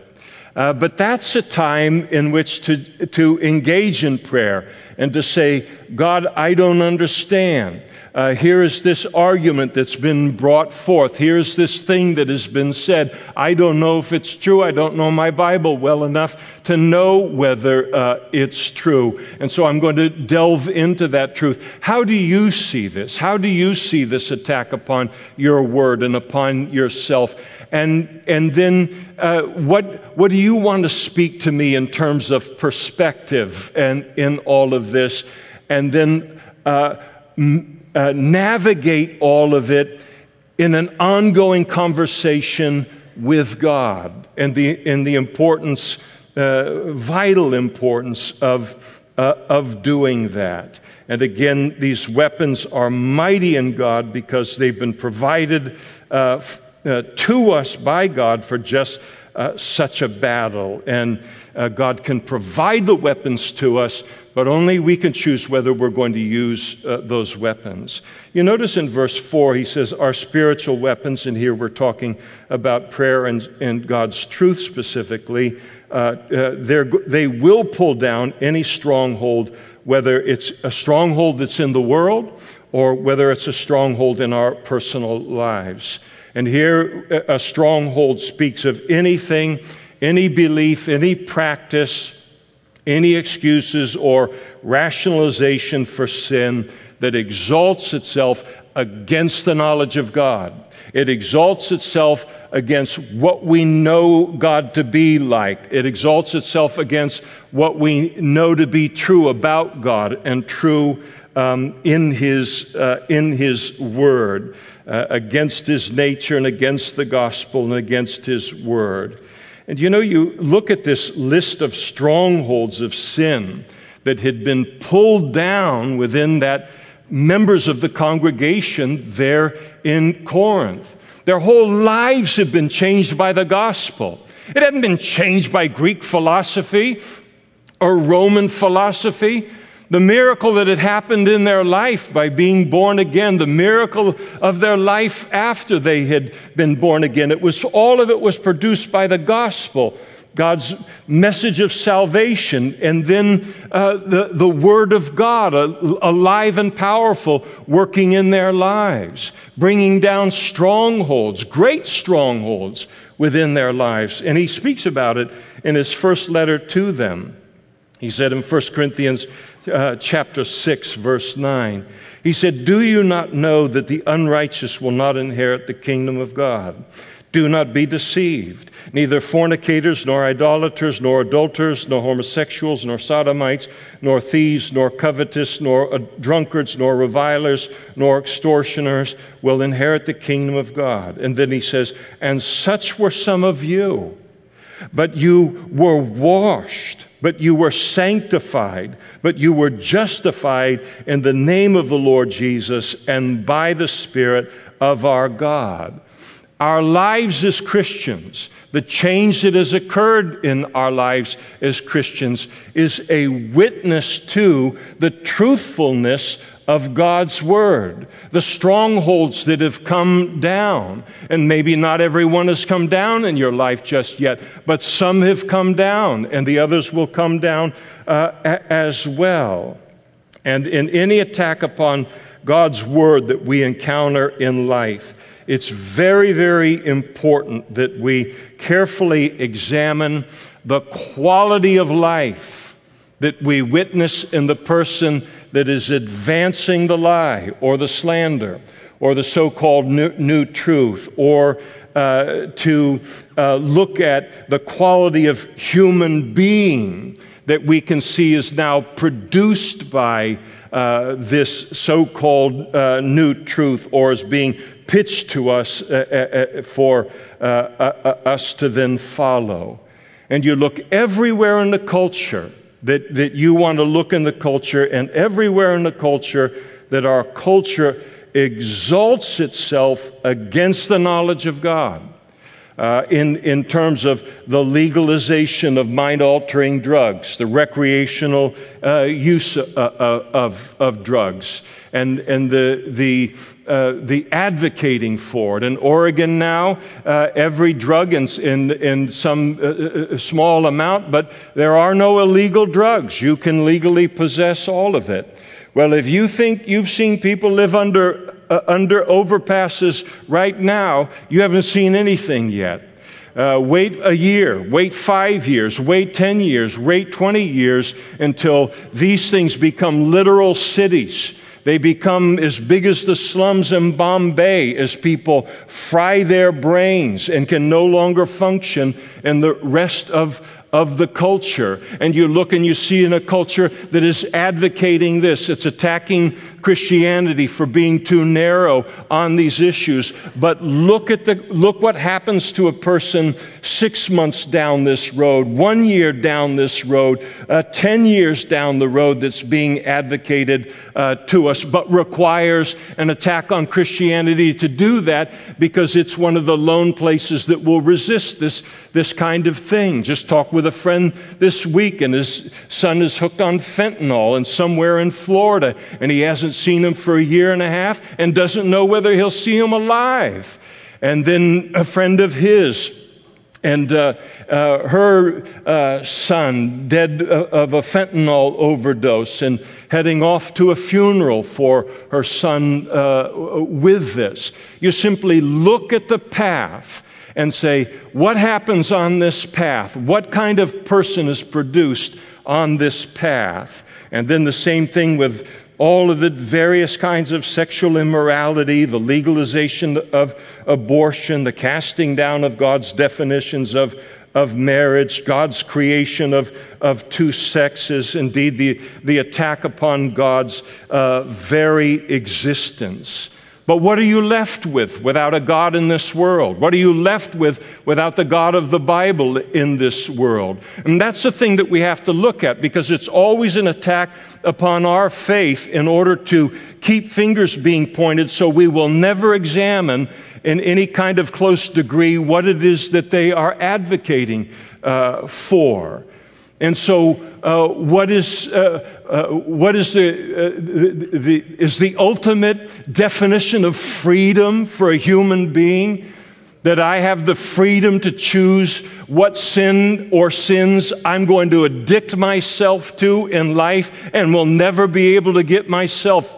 Speaker 1: Uh, but that's a time in which to, to engage in prayer and to say, God, I don't understand. Uh, here is this argument that's been brought forth. Here's this thing that has been said. I don't know if it's true. I don't know my Bible well enough to know whether uh, it's true. And so I'm going to delve into that truth. How do you see this? How do you see this attack upon your word and upon yourself? And, and then uh, what, what do you want to speak to me in terms of perspective and in all of this? And then uh, m- uh, navigate all of it in an ongoing conversation with God and the, and the importance, uh, vital importance of, uh, of doing that. And again, these weapons are mighty in God because they've been provided uh, uh, to us by God for just such a battle. And uh, God can provide the weapons to us, but only we can choose whether we're going to use uh, those weapons. You notice in verse 4, he says, Our spiritual weapons, and here we're talking about prayer and, and God's truth specifically, uh, uh, they will pull down any stronghold, whether it's a stronghold that's in the world or whether it's a stronghold in our personal lives. And here, a stronghold speaks of anything, any belief, any practice, any excuses or rationalization for sin that exalts itself against the knowledge of God. It exalts itself against what we know God to be like. It exalts itself against what we know to be true about God and true um, in, his, uh, in His Word uh, against His nature and against the gospel and against His Word. And you know, you look at this list of strongholds of sin that had been pulled down within that members of the congregation there in Corinth. Their whole lives have been changed by the gospel. It hadn't been changed by Greek philosophy or Roman philosophy the miracle that had happened in their life by being born again, the miracle of their life after they had been born again. It was all of it was produced by the gospel. God's message of salvation, and then uh, the, the Word of God, alive and powerful, working in their lives, bringing down strongholds, great strongholds within their lives. And he speaks about it in his first letter to them. He said in 1 Corinthians uh, chapter 6, verse 9, he said, Do you not know that the unrighteous will not inherit the kingdom of God? Do not be deceived. Neither fornicators, nor idolaters, nor adulterers, nor homosexuals, nor sodomites, nor thieves, nor covetous, nor uh, drunkards, nor revilers, nor extortioners will inherit the kingdom of God. And then he says, And such were some of you. But you were washed, but you were sanctified, but you were justified in the name of the Lord Jesus and by the Spirit of our God. Our lives as Christians, the change that has occurred in our lives as Christians, is a witness to the truthfulness of God's Word, the strongholds that have come down. And maybe not everyone has come down in your life just yet, but some have come down, and the others will come down uh, as well. And in any attack upon God's Word that we encounter in life, it's very, very important that we carefully examine the quality of life that we witness in the person that is advancing the lie or the slander or the so called new, new, truth or uh, to uh, look at the quality of human being that we can see is now produced by uh, this so called uh, new truth or is being pitched to us uh, uh, uh for uh, us to then follow. And you look everywhere in the culture that, that you want to look in the culture, and everywhere in the culture that our culture exalts itself against the knowledge of God uh, in, in terms of the legalization of mind altering drugs, the recreational uh, use uh, uh, of, of drugs, and, and the, the, uh, the advocating for it. In Oregon now, uh, every drug in, in, in some small amount, but there are no illegal drugs. You can legally possess all of it. Well, if you think you've seen people live under uh, under overpasses right now, you haven't seen anything yet. Uh, wait a year, wait five years, wait 10 years, wait 20 years until these things become literal cities. They become as big as the slums in Bombay as people fry their brains and can no longer function in the rest of, of the culture. And you look and you see in a culture that is advocating this. It's attacking Christianity for being too narrow on these issues. But look at the, look what happens to a person six months down this road, one year down this road, uh, 10 years down the road that's being advocated uh, to us, but requires an attack on Christianity to do that because it's one of the lone places that will resist this, this kind of thing. Just talk with a friend this week, and his son is hooked on fentanyl and somewhere in Florida, and he hasn't seen him for a year and a half and doesn't know whether he'll see him alive. And then a friend of his and uh, uh, her uh, son dead of a fentanyl overdose and heading off to a funeral for her son uh, with this. You simply look at the path and say, What happens on this path? What kind of person is produced on this path? And then the same thing with all of the various kinds of sexual immorality, the legalization of abortion, the casting down of God's definitions of, of marriage, God's creation of, of two sexes, indeed, the, the attack upon God's uh, very existence. But what are you left with without a God in this world? What are you left with without the God of the Bible in this world? And that's the thing that we have to look at because it's always an attack upon our faith in order to keep fingers being pointed so we will never examine in any kind of close degree what it is that they are advocating uh, for. And so, uh, what is, uh, uh, what is the, uh, the, the, is the ultimate definition of freedom for a human being? that I have the freedom to choose what sin or sins I'm going to addict myself to in life and will never be able to get myself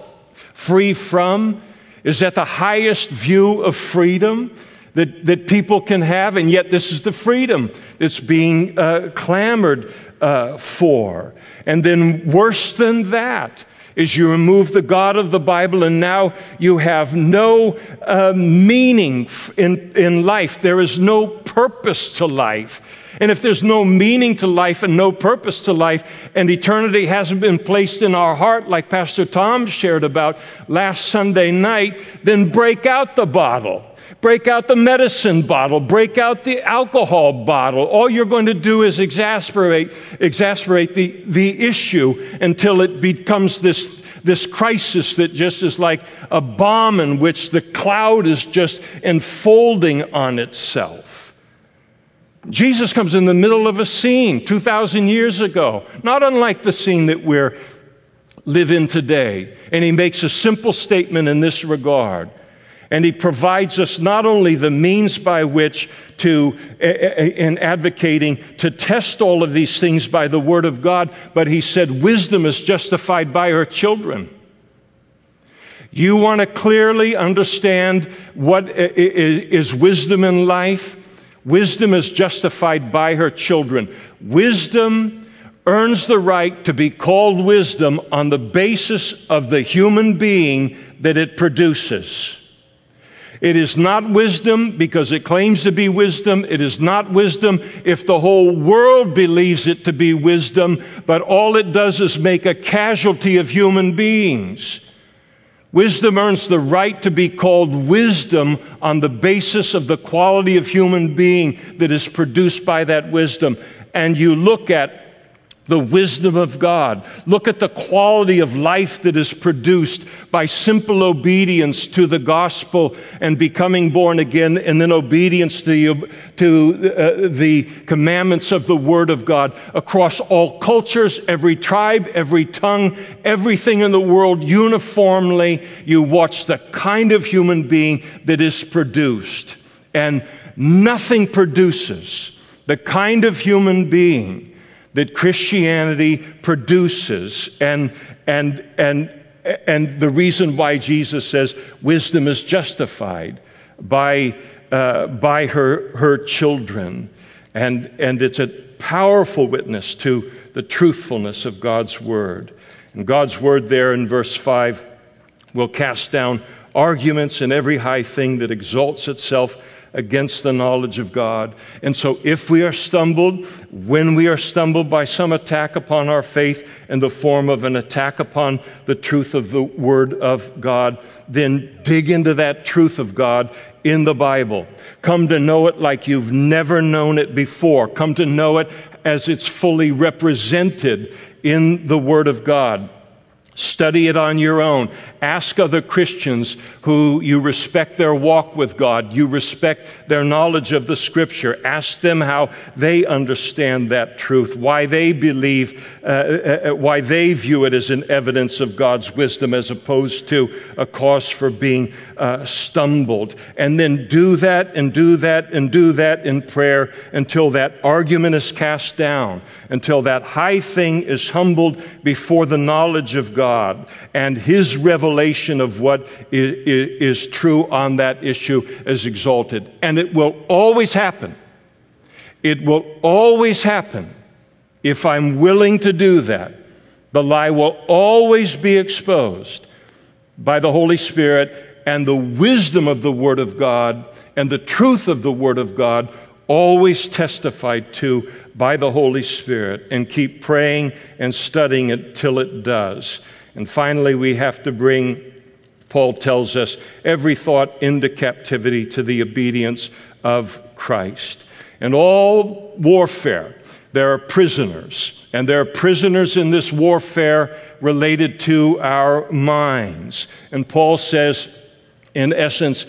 Speaker 1: free from? Is that the highest view of freedom that, that people can have? And yet, this is the freedom that's being uh, clamored uh, for. And then, worse than that, is you remove the God of the Bible and now you have no uh, meaning in, in life. There is no purpose to life. And if there's no meaning to life and no purpose to life, and eternity hasn't been placed in our heart, like Pastor Tom shared about last Sunday night, then break out the bottle. Break out the medicine bottle, break out the alcohol bottle. All you're going to do is exasperate, exasperate the, the issue until it becomes this, this crisis that just is like a bomb in which the cloud is just enfolding on itself. Jesus comes in the middle of a scene 2,000 years ago, not unlike the scene that we're live in today. And he makes a simple statement in this regard. And he provides us not only the means by which to, eh, eh, eh, in advocating, to test all of these things by the Word of God, but he said wisdom is justified by her children. You want to clearly understand what is wisdom in life? Wisdom is justified by her children. Wisdom earns the right to be called wisdom on the basis of the human being that it produces. It is not wisdom because it claims to be wisdom. It is not wisdom if the whole world believes it to be wisdom, but all it does is make a casualty of human beings. Wisdom earns the right to be called wisdom on the basis of the quality of human being that is produced by that wisdom. And you look at the wisdom of God. Look at the quality of life that is produced by simple obedience to the gospel and becoming born again, and then obedience to the, to, uh, the commandments of the Word of God across all cultures, every tribe, every tongue, everything in the world uniformly. You watch the kind of human being that is produced. And nothing produces the kind of human being that Christianity produces and, and, and, and the reason why Jesus says wisdom is justified by, uh, by her, her children. And, and it's a powerful witness to the truthfulness of God's word. And God's word there in verse 5 will cast down arguments and every high thing that exalts itself against the knowledge of God. And so, if we are stumbled, when we are stumbled by some attack upon our faith in the form of an attack upon the truth of the Word of God, then dig into that truth of God in the Bible. Come to know it like you've never known it before. Come to know it as it's fully represented in the Word of God. Study it on your own. Ask other Christians who you respect their walk with God, you respect their knowledge of the Scripture. Ask them how they understand that truth, why they believe, uh, uh, uh, why they view it as an evidence of God's wisdom as opposed to a cause for being uh, stumbled. And then do that and do that and do that in prayer until that argument is cast down, until that high thing is humbled before the knowledge of God God and His revelation of what is, true on that issue is exalted. And it will always happen. It will always happen if I'm willing to do that. The lie will always be exposed by the Holy Spirit, and the wisdom of the Word of God and the truth of the Word of God always testified to by the Holy Spirit, and keep praying and studying it till it does. And finally, we have to bring, Paul tells us, every thought into captivity to the obedience of Christ. And all warfare, there are prisoners, and there are prisoners in this warfare related to our minds. And Paul says, in essence,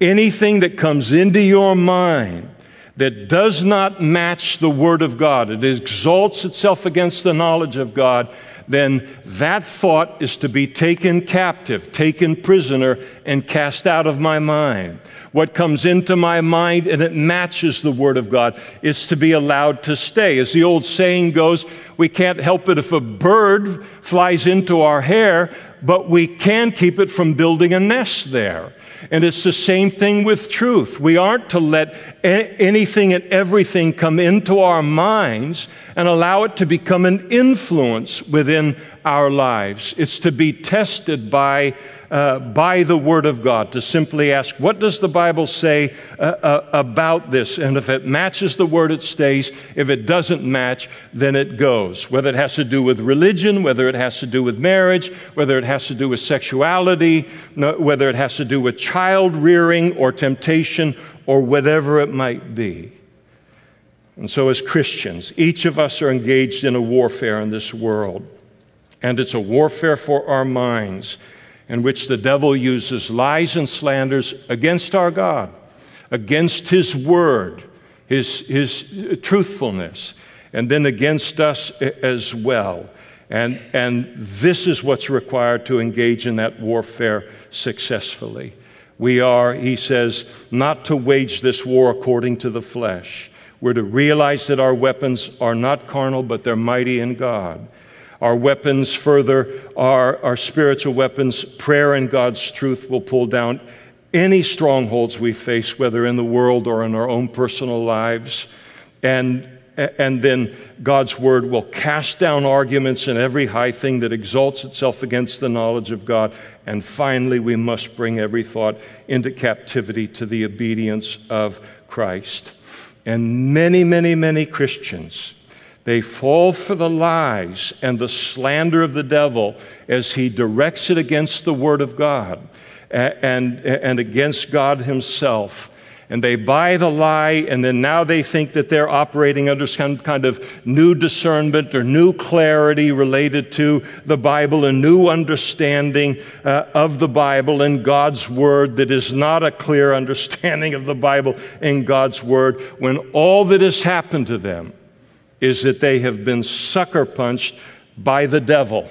Speaker 1: anything that comes into your mind that does not match the Word of God, it exalts itself against the knowledge of God, then that thought is to be taken captive, taken prisoner, and cast out of my mind. What comes into my mind and it matches the Word of God is to be allowed to stay. As the old saying goes, we can't help it if a bird flies into our hair, but we can keep it from building a nest there. And it's the same thing with truth. We aren't to let anything and everything come into our minds and allow it to become an influence within our lives. It's to be tested by, uh, by the Word of God, to simply ask, what does the Bible say uh, uh, about this? And if it matches the Word, it stays. If it doesn't match, then it goes. Whether it has to do with religion, whether it has to do with marriage, whether it has to do with sexuality, whether it has to do with child rearing or temptation or whatever it might be. And so, as Christians, each of us are engaged in a warfare in this world. And it's a warfare for our minds in which the devil uses lies and slanders against our God, against his word, his, his truthfulness, and then against us as well. And, and this is what's required to engage in that warfare successfully. We are, he says, not to wage this war according to the flesh. We're to realize that our weapons are not carnal, but they're mighty in God. Our weapons, further, are our spiritual weapons. Prayer and God's truth will pull down any strongholds we face, whether in the world or in our own personal lives. And, and then God's word will cast down arguments and every high thing that exalts itself against the knowledge of God. And finally, we must bring every thought into captivity to the obedience of Christ. And many, many, many Christians they fall for the lies and the slander of the devil as he directs it against the Word of God and, and against God Himself. And they buy the lie, and then now they think that they're operating under some kind of new discernment or new clarity related to the Bible, a new understanding uh, of the Bible and God's Word that is not a clear (laughs) understanding of the Bible and God's Word, when all that has happened to them is that they have been sucker punched by the devil.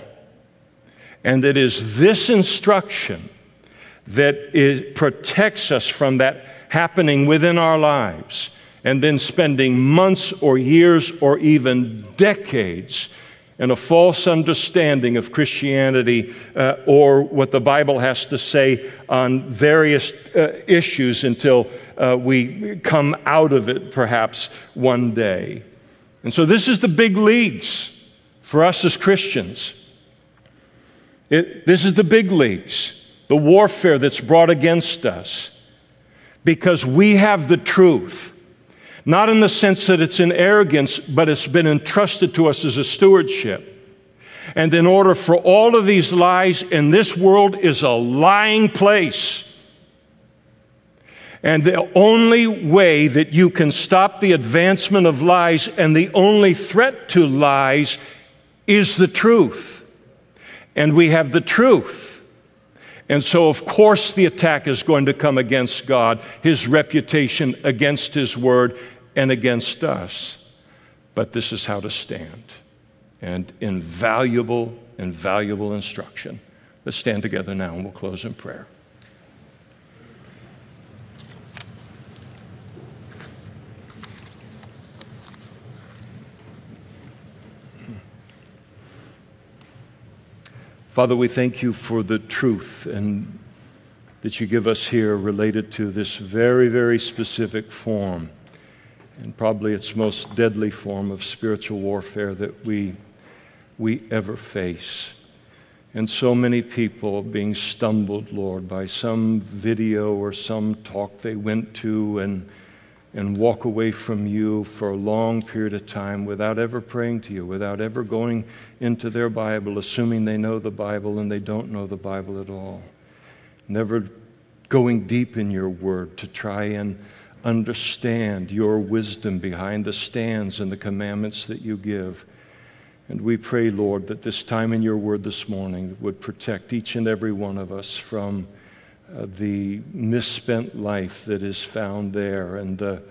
Speaker 1: And it is this instruction that protects us from that happening within our lives and then spending months or years or even decades in a false understanding of Christianity uh, or what the Bible has to say on various uh, issues until uh, we come out of it perhaps one day. And so this is the big leagues for us as Christians. It, this is the big leagues, the warfare that's brought against us, because we have the truth. Not in the sense that it's in arrogance, but it's been entrusted to us as a stewardship. And in order for all of these lies, in this world is a lying place. And the only way that you can stop the advancement of lies and the only threat to lies is the truth. And we have the truth. And so, of course, the attack is going to come against God, His reputation, against His word, and against us. But this is how to stand. And invaluable, invaluable instruction. Let's stand together now and we'll close in prayer. Father, we thank you for the truth and that you give us here related to this very, very specific form, and probably its most deadly form of spiritual warfare that we, we ever face. And so many people being stumbled, Lord, by some video or some talk they went to and and walk away from you for a long period of time without ever praying to you, without ever going into their Bible, assuming they know the Bible and they don't know the Bible at all. Never going deep in your word to try and understand your wisdom behind the stands and the commandments that you give. And we pray, Lord, that this time in your word this morning would protect each and every one of us from uh, the misspent life that is found there and the,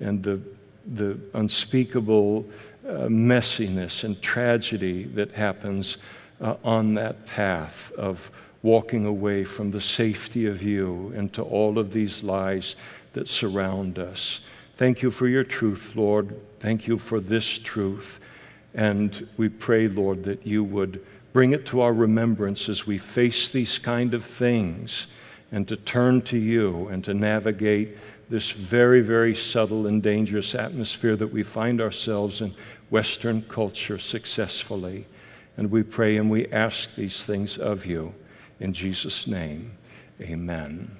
Speaker 1: and the, the unspeakable uh, messiness and tragedy that happens uh, on that path of walking away from the safety of you into all of these lies that surround us. Thank you for your truth, Lord. Thank you for this truth. And we pray, Lord, that you would bring it to our remembrance as we face these kind of things and to turn to you and to navigate this very, very subtle and dangerous atmosphere that we find ourselves in Western culture successfully. And we pray and we ask these things of you. In Jesus' name, amen.